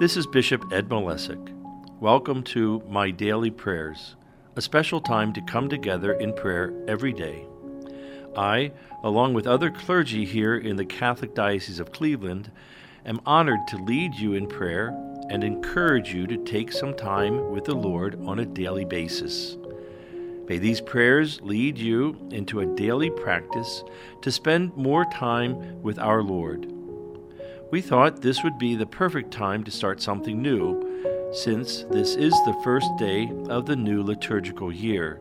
This is Bishop Ed Malesic. Welcome to My Daily Prayers, a special time to come together in prayer every day. I, along with other clergy here in the Catholic Diocese of Cleveland, am honored to lead you in prayer and encourage you to take some time with the Lord on a daily basis. May these prayers lead you into a daily practice to spend more time with our Lord. We thought this would be the perfect time to start something new, since this is the first day of the new liturgical year,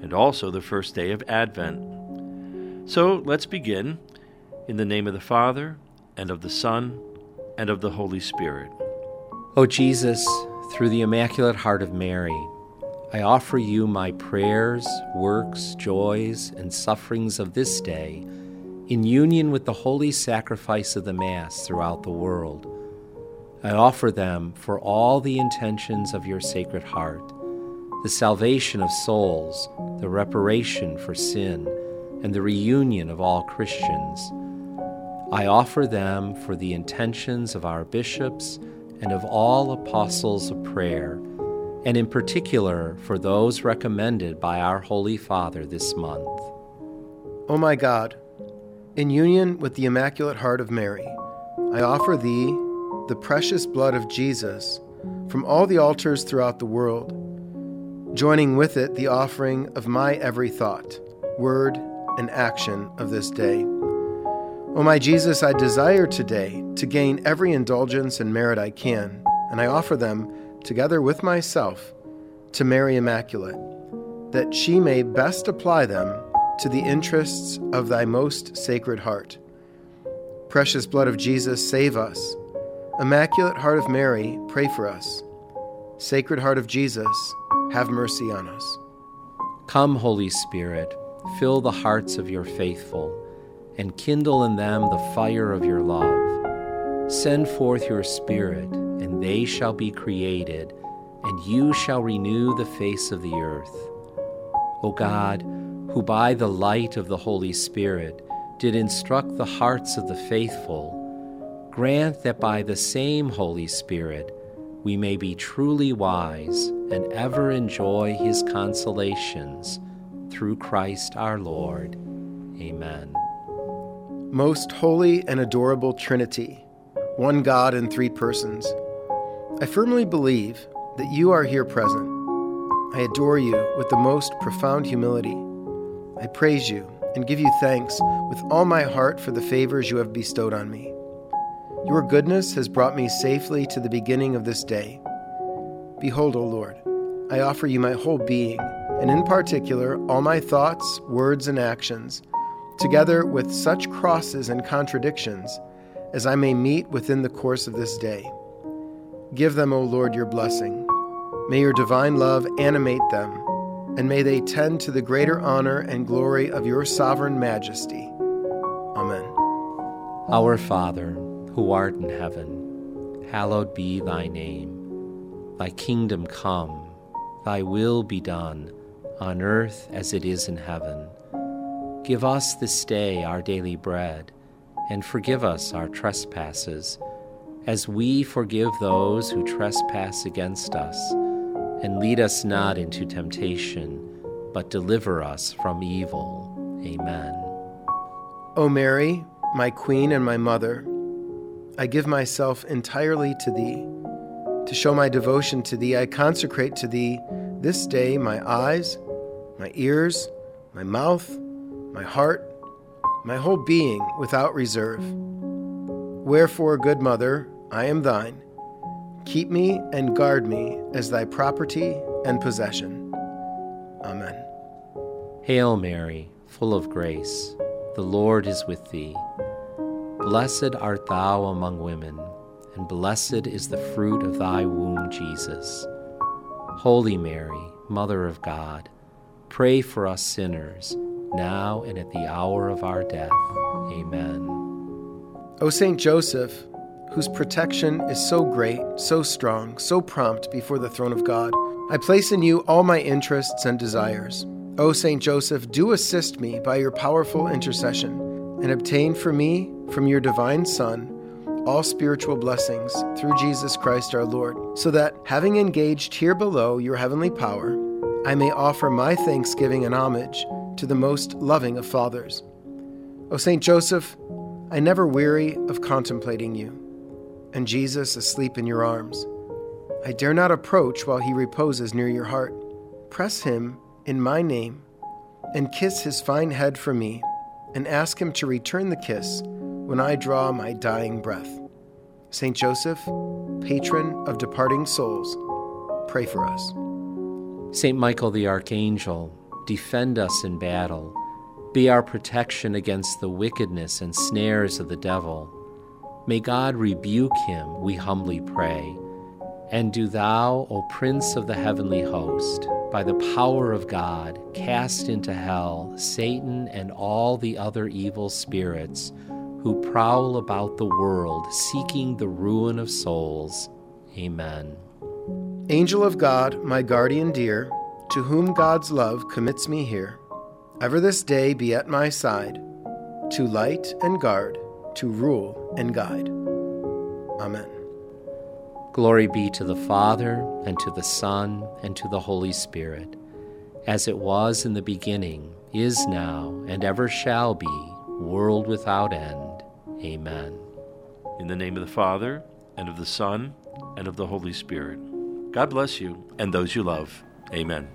and also the first day of Advent. So let's begin in the name of the Father, and of the Son, and of the Holy Spirit. O Jesus, through the Immaculate Heart of Mary, I offer you my prayers, works, joys, and sufferings of this day in union with the holy sacrifice of the Mass throughout the world. I offer them for all the intentions of your Sacred Heart, the salvation of souls, the reparation for sin, and the reunion of all Christians. I offer them for the intentions of our bishops and of all apostles of prayer, and in particular for those recommended by our Holy Father this month. O oh my God, in union with the Immaculate Heart of Mary, I offer thee the precious blood of Jesus from all the altars throughout the world, joining with it the offering of my every thought, word, and action of this day. O my Jesus, I desire today to gain every indulgence and merit I can, and I offer them, together with myself, to Mary Immaculate, that she may best apply them to the interests of thy most sacred heart. Precious blood of Jesus, save us. Immaculate Heart of Mary, pray for us. Sacred Heart of Jesus, have mercy on us. Come, Holy Spirit, fill the hearts of your faithful, and kindle in them the fire of your love. Send forth your Spirit, and they shall be created, and you shall renew the face of the earth. O God, who by the light of the Holy Spirit did instruct the hearts of the faithful, grant that by the same Holy Spirit we may be truly wise and ever enjoy his consolations through Christ our Lord. Amen. Most holy and adorable Trinity, one God in three persons, I firmly believe that you are here present. I adore you with the most profound humility I praise you and give you thanks with all my heart for the favors you have bestowed on me. Your goodness has brought me safely to the beginning of this day. Behold, O Lord, I offer you my whole being, and in particular all my thoughts, words, and actions, together with such crosses and contradictions as I may meet within the course of this day. Give them, O Lord, your blessing. May your divine love animate them and may they tend to the greater honor and glory of your sovereign majesty. Amen. Our Father, who art in heaven, hallowed be thy name. Thy kingdom come, thy will be done, on earth as it is in heaven. Give us this day our daily bread, and forgive us our trespasses, as we forgive those who trespass against us and lead us not into temptation, but deliver us from evil. Amen. O Mary, my Queen and my Mother, I give myself entirely to Thee. To show my devotion to Thee, I consecrate to Thee this day my eyes, my ears, my mouth, my heart, my whole being without reserve. Wherefore, good Mother, I am Thine Keep me and guard me as thy property and possession. Amen. Hail Mary, full of grace, the Lord is with thee. Blessed art thou among women, and blessed is the fruit of thy womb, Jesus. Holy Mary, Mother of God, pray for us sinners, now and at the hour of our death. Amen. O Saint Joseph, whose protection is so great, so strong, so prompt before the throne of God. I place in you all my interests and desires. O Saint Joseph, do assist me by your powerful intercession, and obtain for me, from your divine Son, all spiritual blessings through Jesus Christ our Lord, so that, having engaged here below your heavenly power, I may offer my thanksgiving and homage to the most loving of fathers. O Saint Joseph, I never weary of contemplating you, and Jesus asleep in your arms. I dare not approach while he reposes near your heart. Press him in my name, and kiss his fine head for me, and ask him to return the kiss when I draw my dying breath. Saint Joseph, patron of departing souls, pray for us. Saint Michael the Archangel, defend us in battle. Be our protection against the wickedness and snares of the devil. May God rebuke him, we humbly pray. And do thou, O Prince of the heavenly host, by the power of God, cast into hell Satan and all the other evil spirits who prowl about the world seeking the ruin of souls. Amen. Angel of God, my guardian dear, to whom God's love commits me here, ever this day be at my side, to light and guard, to rule and guide. Amen. Glory be to the Father, and to the Son, and to the Holy Spirit, as it was in the beginning, is now, and ever shall be, world without end. Amen. In the name of the Father, and of the Son, and of the Holy Spirit. God bless you and those you love. Amen.